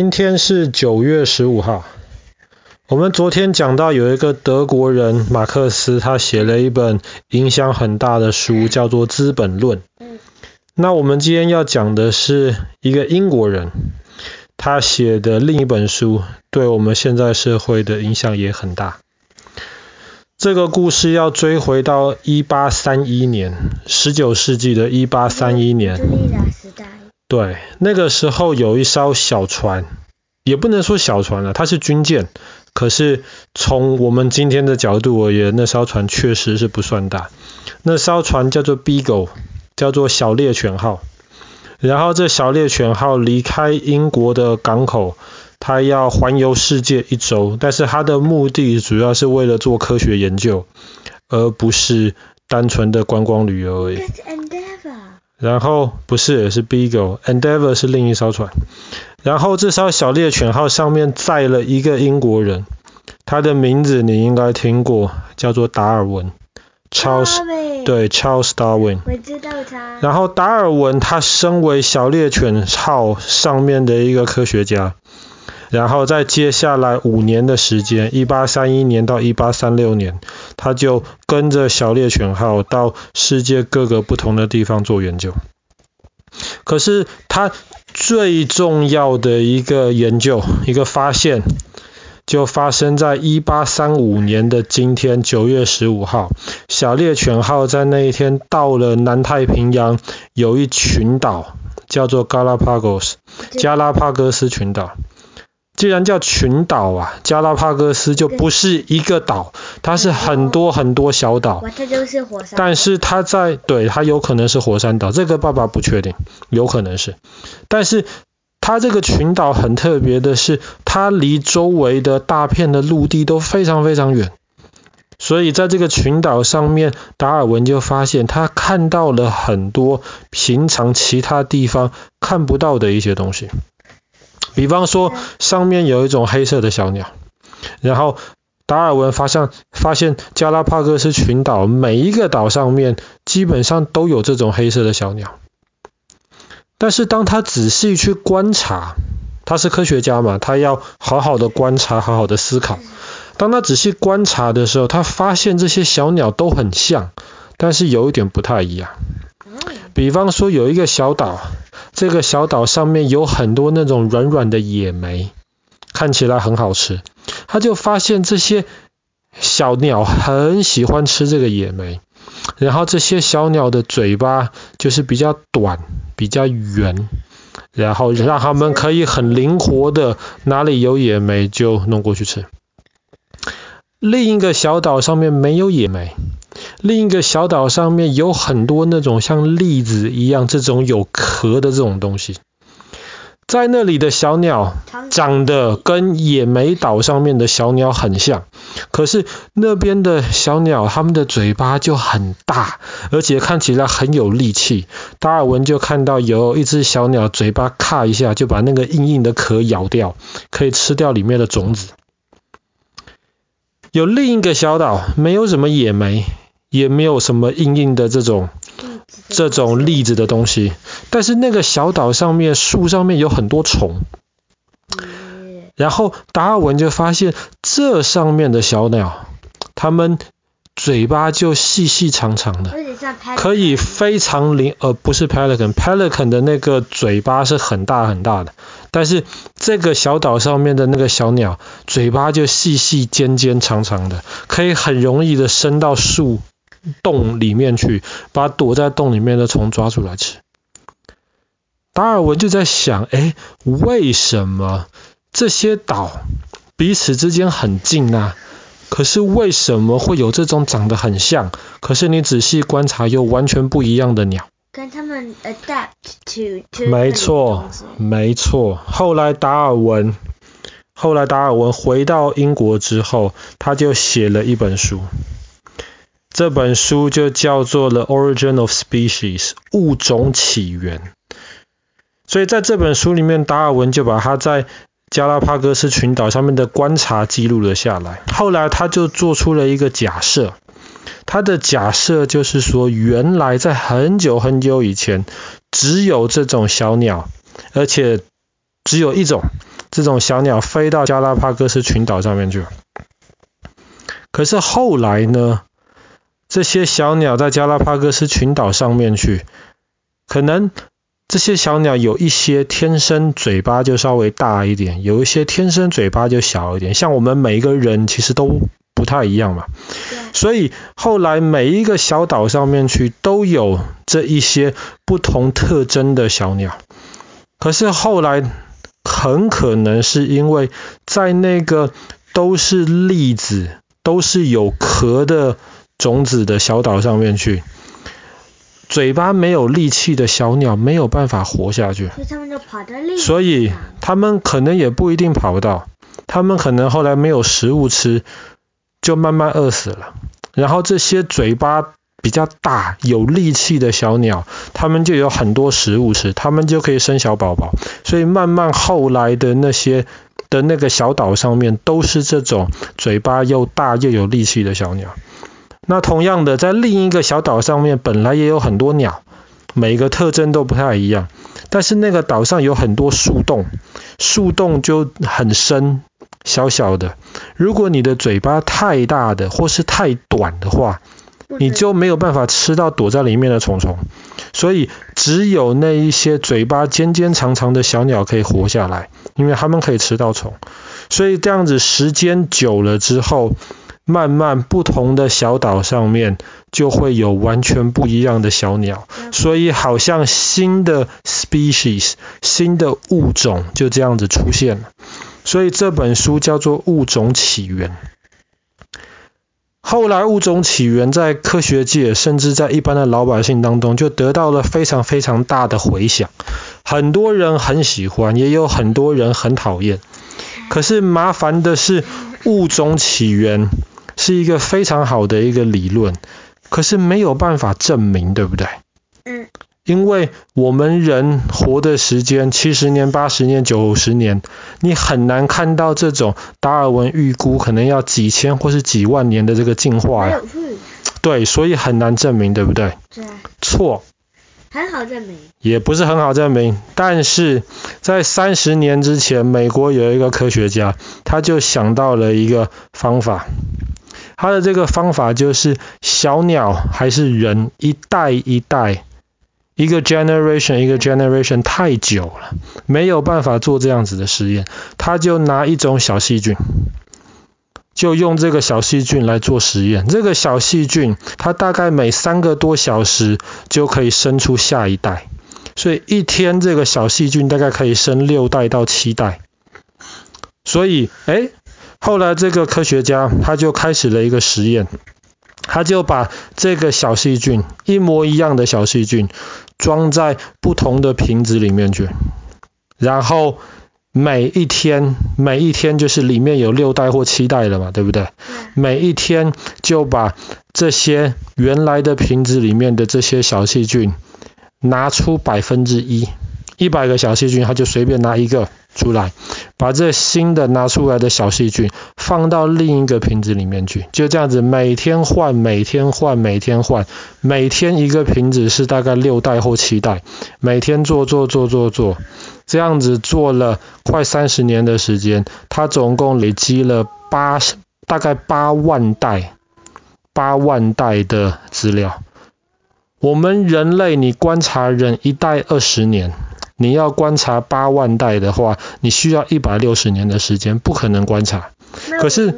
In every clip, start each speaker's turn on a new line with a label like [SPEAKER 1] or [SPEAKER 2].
[SPEAKER 1] 今天是九月十五号。我们昨天讲到有一个德国人马克思，他写了一本影响很大的书，叫做《资本论》。那我们今天要讲的是一个英国人，他写的另一本书，对我们现在社会的影响也很大。这个故事要追回到一八三一年，十九世纪的一八三一年。对，那个时候有一艘小船，也不能说小船了，它是军舰。可是从我们今天的角度而言，那艘船确实是不算大。那艘船叫做 Beagle，叫做小猎犬号。然后这小猎犬号离开英国的港口，它要环游世界一周，但是它的目的主要是为了做科学研究，而不是单纯的观光旅游而已。然后不是，也是 Beagle，Endeavour 是另一艘船。然后这艘小猎犬号上面载了一个英国人，他的名字你应该听过，叫做达尔文，Charles，对，Charles Darwin。我知道他。然后达尔文他身为小猎犬号上面的一个科学家。然后在接下来五年的时间，一八三一年到一八三六年，他就跟着小猎犬号到世界各个不同的地方做研究。可是他最重要的一个研究、一个发现，就发生在一八三五年的今天，九月十五号，小猎犬号在那一天到了南太平洋，有一群岛叫做 Galapagos，加拉帕戈斯群岛。既然叫群岛啊，加拉帕戈斯就不是一个岛，它是很多很多小岛。
[SPEAKER 2] 它就是火山。
[SPEAKER 1] 但是它在，对，它有可能是火山岛，这个爸爸不确定，有可能是。但是它这个群岛很特别的是，它离周围的大片的陆地都非常非常远。所以在这个群岛上面，达尔文就发现他看到了很多平常其他地方看不到的一些东西。比方说，上面有一种黑色的小鸟，然后达尔文发现发现加拉帕戈斯群岛每一个岛上面基本上都有这种黑色的小鸟。但是当他仔细去观察，他是科学家嘛，他要好好的观察，好好的思考。当他仔细观察的时候，他发现这些小鸟都很像，但是有一点不太一样。比方说，有一个小岛。这个小岛上面有很多那种软软的野莓，看起来很好吃。他就发现这些小鸟很喜欢吃这个野莓，然后这些小鸟的嘴巴就是比较短、比较圆，然后让它们可以很灵活的哪里有野莓就弄过去吃。另一个小岛上面没有野莓。另一个小岛上面有很多那种像栗子一样这种有壳的这种东西，在那里的小鸟长得跟野莓岛上面的小鸟很像，可是那边的小鸟它们的嘴巴就很大，而且看起来很有力气。达尔文就看到有一只小鸟嘴巴咔一下就把那个硬硬的壳咬掉，可以吃掉里面的种子。有另一个小岛没有什么野莓。也没有什么硬硬的这种这种栗子的东西，但是那个小岛上面树上面有很多虫，然后达尔文就发现这上面的小鸟，它们嘴巴就细细长长的，可以非常灵，呃，不是 pelican，pelican 的那个嘴巴是很大很大的，但是这个小岛上面的那个小鸟嘴巴就细细尖尖长长的，可以很容易的伸到树。洞里面去，把躲在洞里面的虫抓出来吃。达尔文就在想，哎，为什么这些岛彼此之间很近呢？可是为什么会有这种长得很像，可是你仔细观察又完全不一样的鸟？
[SPEAKER 2] 跟他们 adapt to, to
[SPEAKER 1] 没错，没错。后来达尔文，后来达尔文回到英国之后，他就写了一本书。这本书就叫做《The Origin of Species》物种起源。所以在这本书里面，达尔文就把他在加拉帕戈斯群岛上面的观察记录了下来。后来他就做出了一个假设，他的假设就是说，原来在很久很久以前，只有这种小鸟，而且只有一种。这种小鸟飞到加拉帕戈斯群岛上面去。可是后来呢，这些小鸟在加拉帕戈斯群岛上面去，可能这些小鸟有一些天生嘴巴就稍微大一点，有一些天生嘴巴就小一点。像我们每一个人其实都不太一样嘛。所以后来每一个小岛上面去都有这一些不同特征的小鸟。可是后来很可能是因为在那个都是粒子。都是有壳的种子的小岛上面去，嘴巴没有力气的小鸟没有办法活下去，
[SPEAKER 2] 所以他
[SPEAKER 1] 们可能也不一定跑不到，他们可能后来没有食物吃，就慢慢饿死了。然后这些嘴巴比较大、有力气的小鸟，它们就有很多食物吃，它们就可以生小宝宝。所以慢慢后来的那些。的那个小岛上面都是这种嘴巴又大又有力气的小鸟。那同样的，在另一个小岛上面本来也有很多鸟，每个特征都不太一样。但是那个岛上有很多树洞，树洞就很深，小小的。如果你的嘴巴太大的或是太短的话，你就没有办法吃到躲在里面的虫虫。所以只有那一些嘴巴尖尖长长的小鸟可以活下来。因为它们可以吃到虫，所以这样子时间久了之后，慢慢不同的小岛上面就会有完全不一样的小鸟，所以好像新的 species 新的物种就这样子出现了。所以这本书叫做《物种起源》。后来，《物种起源》在科学界，甚至在一般的老百姓当中，就得到了非常非常大的回响。很多人很喜欢，也有很多人很讨厌。可是麻烦的是，物种起源是一个非常好的一个理论，可是没有办法证明，对不对？嗯。因为我们人活的时间七十年、八十年、九十年，你很难看到这种达尔文预估可能要几千或是几万年的这个进化呀。对，所以很难证明，对不对？对。错。
[SPEAKER 2] 很好证明，
[SPEAKER 1] 也不是很好证明，但是在三十年之前，美国有一个科学家，他就想到了一个方法。他的这个方法就是小鸟还是人，一代一代，一个 generation 一个 generation 太久了，没有办法做这样子的实验，他就拿一种小细菌。就用这个小细菌来做实验。这个小细菌，它大概每三个多小时就可以生出下一代，所以一天这个小细菌大概可以生六代到七代。所以，哎，后来这个科学家他就开始了一个实验，他就把这个小细菌一模一样的小细菌装在不同的瓶子里面去，然后。每一天，每一天就是里面有六代或七代了嘛，对不对？每一天就把这些原来的瓶子里面的这些小细菌拿出百分之一，一百个小细菌，他就随便拿一个出来，把这新的拿出来的小细菌放到另一个瓶子里面去，就这样子每天换，每天换，每天换，每天一个瓶子是大概六代或七代，每天做做做做做。这样子做了快三十年的时间，他总共累积了八十，大概八万代，八万代的资料。我们人类，你观察人一代二十年，你要观察八万代的话，你需要一百六十年的时间，不可能观察。可是，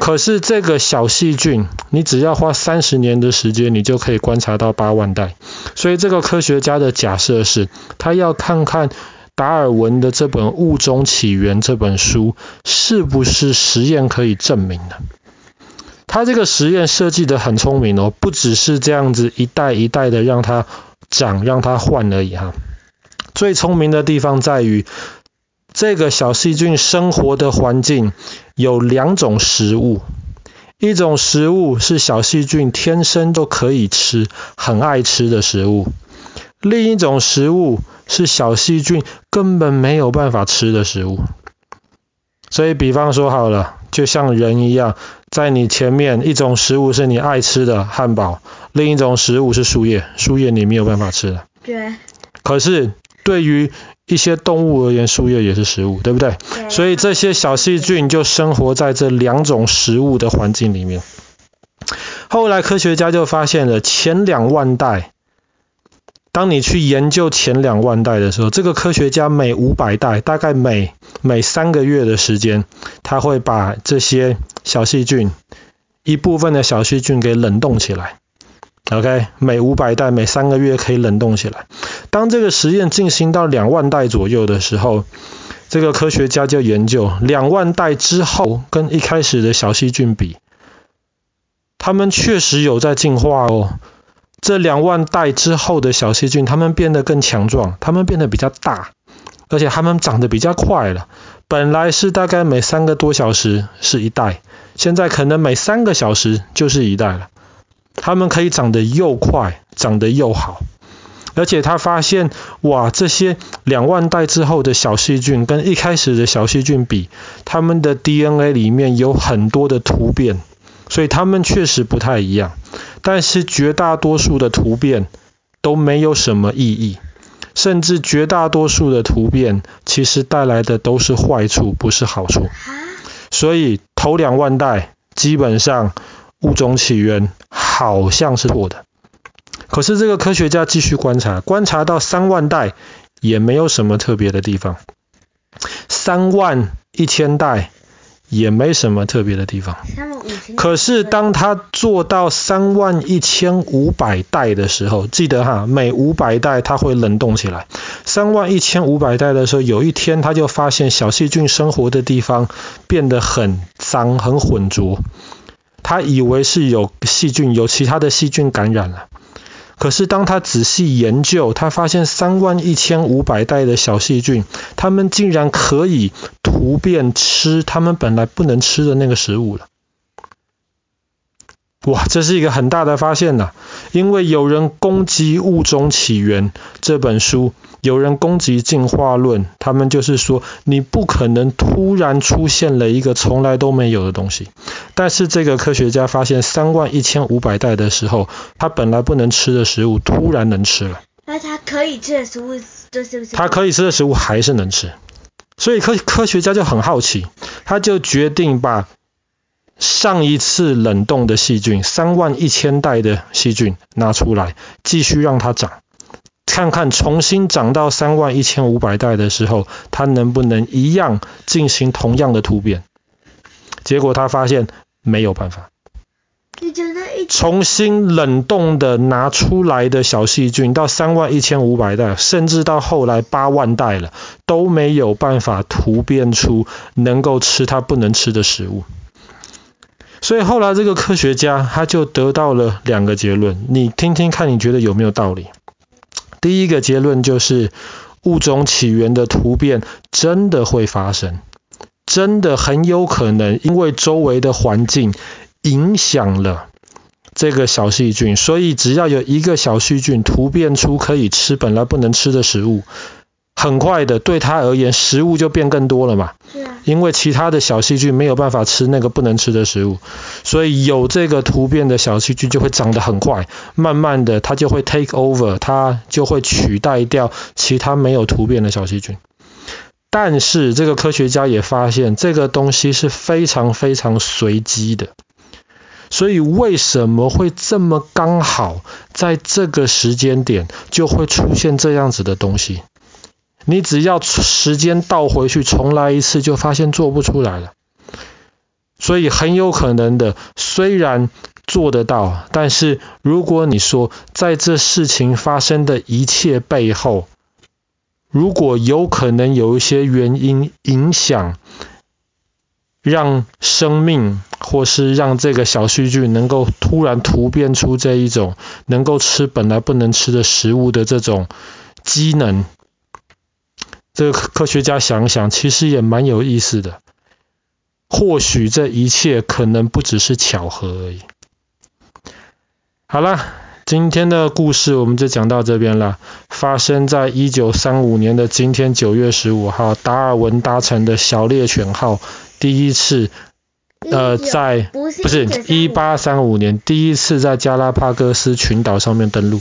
[SPEAKER 1] 可是这个小细菌，你只要花三十年的时间，你就可以观察到八万代。所以这个科学家的假设是，他要看看。达尔文的这本《物种起源》这本书是不是实验可以证明的？他这个实验设计得很聪明哦，不只是这样子一代一代的让它长、让它换而已哈。最聪明的地方在于，这个小细菌生活的环境有两种食物，一种食物是小细菌天生都可以吃、很爱吃的食物，另一种食物。是小细菌根本没有办法吃的食物，所以比方说好了，就像人一样，在你前面一种食物是你爱吃的汉堡，另一种食物是树叶，树叶你没有办法吃的。对。可是对于一些动物而言，树叶也是食物，对不对？
[SPEAKER 2] 对。
[SPEAKER 1] 所以这些小细菌就生活在这两种食物的环境里面。后来科学家就发现了前两万代。当你去研究前两万代的时候，这个科学家每五百代，大概每每三个月的时间，他会把这些小细菌，一部分的小细菌给冷冻起来。OK，每五百代，每三个月可以冷冻起来。当这个实验进行到两万代左右的时候，这个科学家就研究两万代之后跟一开始的小细菌比，他们确实有在进化哦。这两万代之后的小细菌，它们变得更强壮，它们变得比较大，而且它们长得比较快了。本来是大概每三个多小时是一代，现在可能每三个小时就是一代了。它们可以长得又快，长得又好，而且他发现，哇，这些两万代之后的小细菌跟一开始的小细菌比，它们的 DNA 里面有很多的突变，所以它们确实不太一样。但是绝大多数的突变都没有什么意义，甚至绝大多数的突变其实带来的都是坏处，不是好处。所以头两万代基本上物种起源好像是错的。可是这个科学家继续观察，观察到三万代也没有什么特别的地方，三万一千代。也没什么特别的地方。可是当他做到三万一千五百代的时候，记得哈，每五百代它会冷冻起来。三万一千五百代的时候，有一天他就发现小细菌生活的地方变得很脏、很浑浊。他以为是有细菌，有其他的细菌感染了。可是当他仔细研究，他发现三万一千五百代的小细菌，它们竟然可以突变吃它们本来不能吃的那个食物了。哇，这是一个很大的发现呐！因为有人攻击《物种起源》这本书，有人攻击进化论，他们就是说你不可能突然出现了一个从来都没有的东西。但是这个科学家发现，三万一千五百代的时候，他本来不能吃的食物突然能吃了。
[SPEAKER 2] 那他可以吃的食物，这是不是？
[SPEAKER 1] 他可以吃的食物还是能吃，所以科科学家就很好奇，他就决定把。上一次冷冻的细菌，三万一千代的细菌拿出来，继续让它长，看看重新长到三万一千五百代的时候，它能不能一样进行同样的突变？结果他发现没有办法。重新冷冻的拿出来的小细菌，到三万一千五百代，甚至到后来八万代了，都没有办法突变出能够吃它不能吃的食物。所以后来这个科学家他就得到了两个结论，你听听看，你觉得有没有道理？第一个结论就是物种起源的突变真的会发生，真的很有可能因为周围的环境影响了这个小细菌，所以只要有一个小细菌突变出可以吃本来不能吃的食物，很快的对他而言食物就变更多了嘛。因为其他的小细菌没有办法吃那个不能吃的食物，所以有这个突变的小细菌就会长得很快，慢慢的它就会 take over，它就会取代掉其他没有突变的小细菌。但是这个科学家也发现这个东西是非常非常随机的，所以为什么会这么刚好在这个时间点就会出现这样子的东西？你只要时间倒回去重来一次，就发现做不出来了。所以很有可能的，虽然做得到，但是如果你说在这事情发生的一切背后，如果有可能有一些原因影响，让生命或是让这个小细菌能够突然突变出这一种能够吃本来不能吃的食物的这种机能。这个科学家想想，其实也蛮有意思的。或许这一切可能不只是巧合而已。好了，今天的故事我们就讲到这边了。发生在一九三五年的今天九月十五号，达尔文搭乘的小猎犬号第一次，呃，在不是一八三五年第一次在加拉帕戈斯群岛上面登陆。